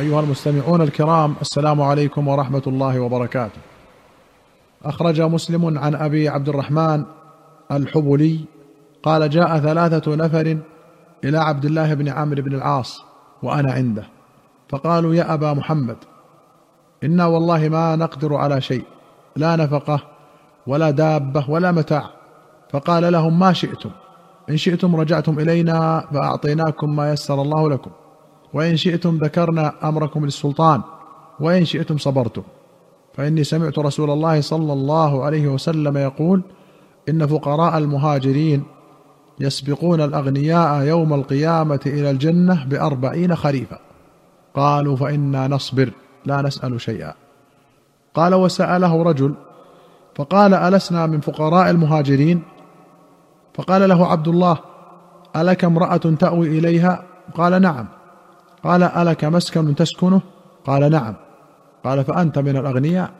أيها المستمعون الكرام السلام عليكم ورحمة الله وبركاته. أخرج مسلم عن أبي عبد الرحمن الحبلي قال جاء ثلاثة نفر إلى عبد الله بن عامر بن العاص وأنا عنده. فقالوا يا أبا محمد إنا والله ما نقدر على شيء لا نفقة ولا دابة ولا متاع. فقال لهم ما شئتم؟ إن شئتم رجعتم إلينا فأعطيناكم ما يسر الله لكم. وإن شئتم ذكرنا أمركم للسلطان وإن شئتم صبرتم. فإني سمعت رسول الله صلى الله عليه وسلم يقول إن فقراء المهاجرين يسبقون الأغنياء يوم القيامة إلى الجنة بأربعين خريفا. قالوا فإنا نصبر لا نسأل شيئا. قال وسأله رجل فقال ألسنا من فقراء المهاجرين؟ فقال له عبد الله ألك امرأة تأوي إليها؟ قال نعم. قال ألك مسكن تسكنه؟ قال نعم. قال فأنت من الأغنياء؟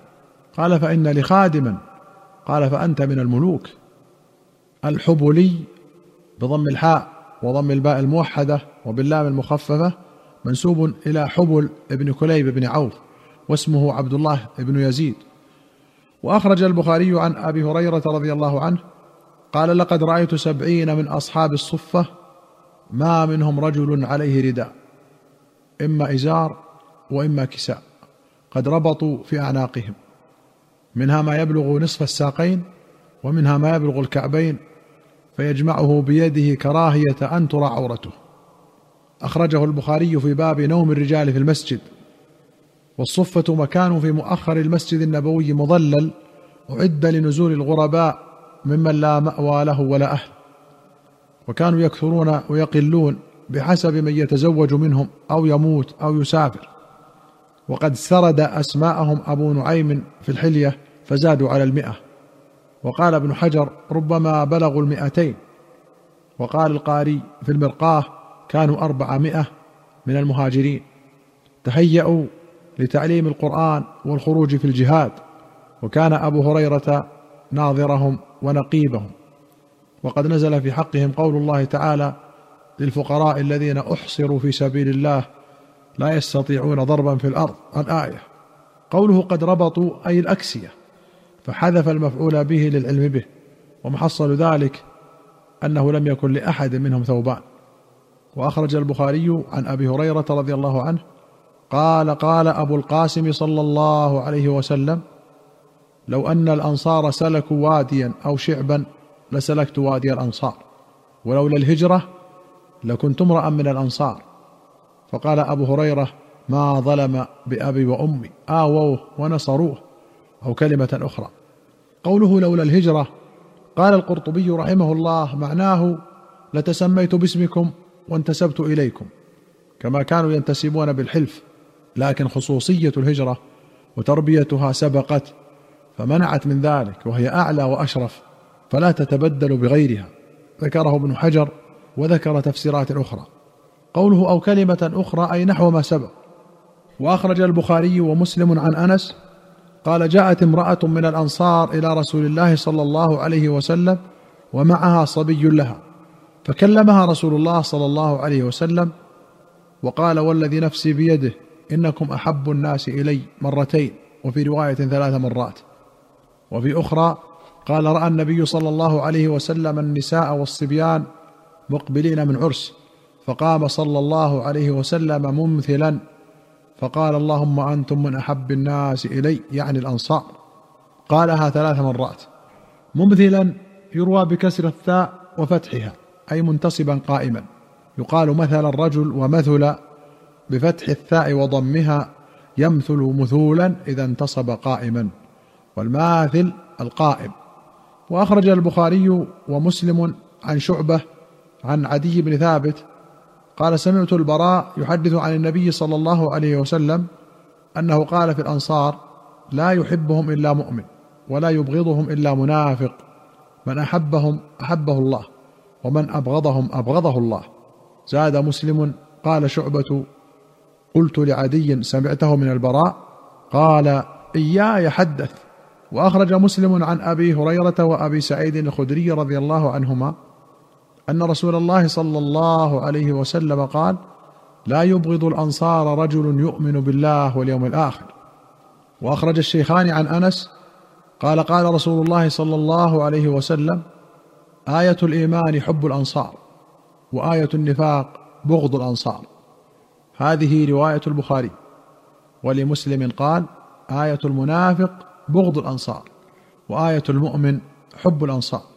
قال فإن لي خادما؟ قال فأنت من الملوك. الحبلي بضم الحاء وضم الباء الموحدة وباللام المخففة منسوب إلى حبل بن كليب بن عوف واسمه عبد الله بن يزيد. وأخرج البخاري عن أبي هريرة رضي الله عنه قال لقد رأيت سبعين من أصحاب الصفة ما منهم رجل عليه رداء. إما إزار وإما كساء قد ربطوا في أعناقهم منها ما يبلغ نصف الساقين ومنها ما يبلغ الكعبين فيجمعه بيده كراهية أن ترى عورته. أخرجه البخاري في باب نوم الرجال في المسجد والصفة مكان في مؤخر المسجد النبوي مظلل أعد لنزول الغرباء ممن لا مأوى له ولا أهل. وكانوا يكثرون ويقلون بحسب من يتزوج منهم أو يموت أو يسافر. وقد سرد أسماءهم أبو نعيم في الحلية فزادوا على المئة. وقال ابن حجر ربما بلغوا المئتين. وقال القاري في المرقاه كانوا أربعمائة من المهاجرين. تهيأوا لتعليم القرآن والخروج في الجهاد. وكان أبو هريرة ناظرهم ونقيبهم. وقد نزل في حقهم قول الله تعالى للفقراء الذين أحصروا في سبيل الله لا يستطيعون ضربا في الأرض. الآية. قوله قد ربطوا أي الأكسية. فحذف المفعول به للعلم به. ومحصل ذلك أنه لم يكن لأحد منهم ثوبان. وأخرج البخاري عن أبي هريرة رضي الله عنه قال قال أبو القاسم صلى الله عليه وسلم لو أن الأنصار سلكوا واديا أو شعبا لسلكت وادي الأنصار. ولولا الهجرة لكنت امرأ من الأنصار. فقال أبو هريرة ما ظلم بأبي وأمي. آووه ونصروه. أو كلمة أخرى. قوله لولا الهجرة قال القرطبي رحمه الله معناه لتسميت باسمكم وانتسبت إليكم. كما كانوا ينتسبون بالحلف. لكن خصوصية الهجرة وتربيتها سبقت فمنعت من ذلك وهي أعلى وأشرف فلا تتبدل بغيرها. ذكره ابن حجر وذكر تفسيرات أخرى. قوله أو كلمة أخرى أي نحو ما سبق. وأخرج البخاري ومسلم عن أنس قال جاءت امرأة من الأنصار إلى رسول الله صلى الله عليه وسلم ومعها صبي لها. فكلمها رسول الله صلى الله عليه وسلم وقال والذي نفسي بيده إنكم أحب الناس إلي مرتين. وفي رواية ثلاث مرات. وفي أخرى قال رأى النبي صلى الله عليه وسلم النساء والصبيان مقبلين من عرس فقام صلى الله عليه وسلم ممثلا فقال اللهم أنتم من أحب الناس إلي يعني الأنصار. قالها ثلاث مرات. ممثلا يروى بكسر الثاء وفتحها أي منتصبا قائما. يقال مثل الرجل ومثل بفتح الثاء وضمها يمثل مثولا إذا انتصب قائما والماثل القائم. وأخرج البخاري ومسلم عن شعبة عن عدي بن ثابت قال سمعت البراء يحدث عن النبي صلى الله عليه وسلم أنه قال في الأنصار لا يحبهم إلا مؤمن ولا يبغضهم إلا منافق من أحبهم أحبه الله ومن أبغضهم أبغضه الله زاد مسلم قال شعبة قلت لعدي سمعته من البراء قال إياي حدث وأخرج مسلم عن أبي هريرة وأبي سعيد الخدري رضي الله عنهما أن رسول الله صلى الله عليه وسلم قال لا يبغض الأنصار رجل يؤمن بالله واليوم الآخر. وأخرج الشيخان عن أنس قال قال رسول الله صلى الله عليه وسلم آية الإيمان حب الأنصار وآية النفاق بغض الأنصار. هذه رواية البخاري. ولمسلم قال آية المنافق بغض الأنصار وآية المؤمن حب الأنصار.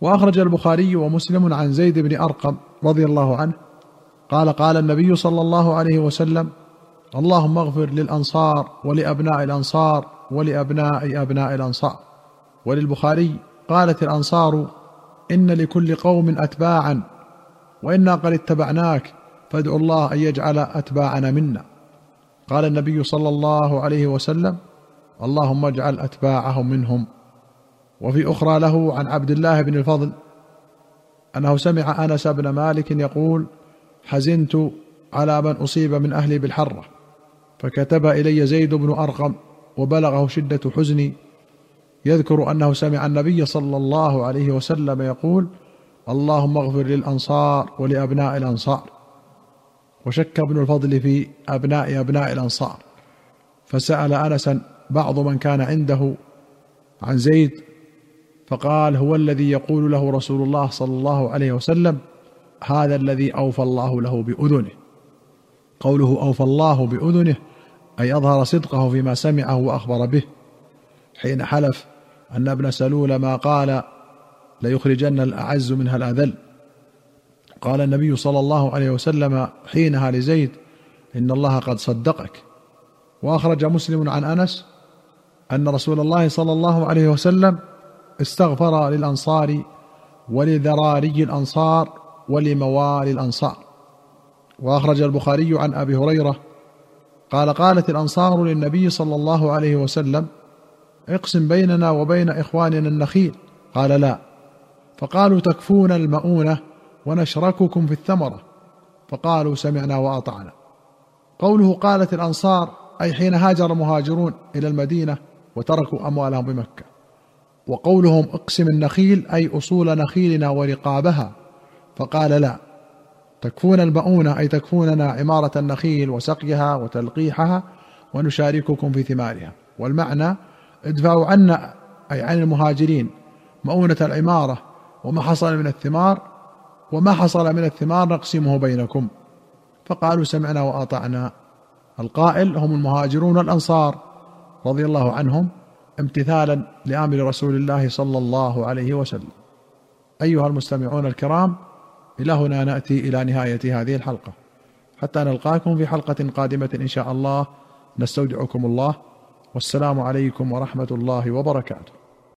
وأخرج البخاري ومسلم عن زيد بن أرقم رضي الله عنه قال قال النبي صلى الله عليه وسلم اللهم اغفر للأنصار ولأبناء الأنصار ولأبناء أبناء الأنصار وللبخاري قالت الأنصار إن لكل قوم أتباعا وإنا قد اتبعناك فادعوا الله أن يجعل أتباعنا منا قال النبي صلى الله عليه وسلم اللهم اجعل أتباعهم منهم وفي أخرى له عن عبد الله بن الفضل أنه سمع أنس بن مالك يقول حزنت على من أصيب من أهلي بالحرة فكتب إلي زيد بن أرقم وبلغه شدة حزني. يذكر أنه سمع النبي صلى الله عليه وسلم يقول اللهم اغفر للأنصار ولأبناء الأنصار وشك ابن الفضل في أبناء أبناء الأنصار. فسأل انسا بعض من كان عنده عن زيد فقال هو الذي يقول له رسول الله صلى الله عليه وسلم هذا الذي أوفى الله له بأذنه. قوله أوفى الله بأذنه أي أظهر صدقه فيما سمعه وأخبر به. حين حلف أن ابن سلول ما قال ليخرجن الأعز منها الأذل. قال النبي صلى الله عليه وسلم حينها لزيد إن الله قد صدقك. وأخرج مسلم عن أنس أن رسول الله صلى الله عليه وسلم استغفر للأنصار ولذراري الأنصار ولموالي الأنصار. وأخرج البخاري عن أبي هريرة قال قالت الأنصار للنبي صلى الله عليه وسلم اقسم بيننا وبين إخواننا النخيل قال لا فقالوا تكفون المؤونة ونشرككم في الثمرة فقالوا سمعنا وأطعنا قوله قالت الأنصار أي حين هاجر المهاجرون إلى المدينة وتركوا أموالهم بمكة. وقولهم اقسم النخيل أي أصول نخيلنا ورقابها. فقال لا تكفون المؤونه أي تكفوننا عمارة النخيل وسقيها وتلقيحها ونشارككم في ثمارها. والمعنى ادفعوا عنا أي عن المهاجرين مؤونة العمارة وما حصل من الثمار وما حصل من الثمار نقسمه بينكم. فقالوا سمعنا وأطعنا. القائل هم المهاجرون الانصار رضي الله عنهم. امتثالا لآمر رسول الله صلى الله عليه وسلم. أيها المستمعون الكرام إلى هنا نأتي إلى نهاية هذه الحلقة. حتى نلقاكم في حلقة قادمة إن شاء الله. نستودعكم الله. والسلام عليكم ورحمة الله وبركاته.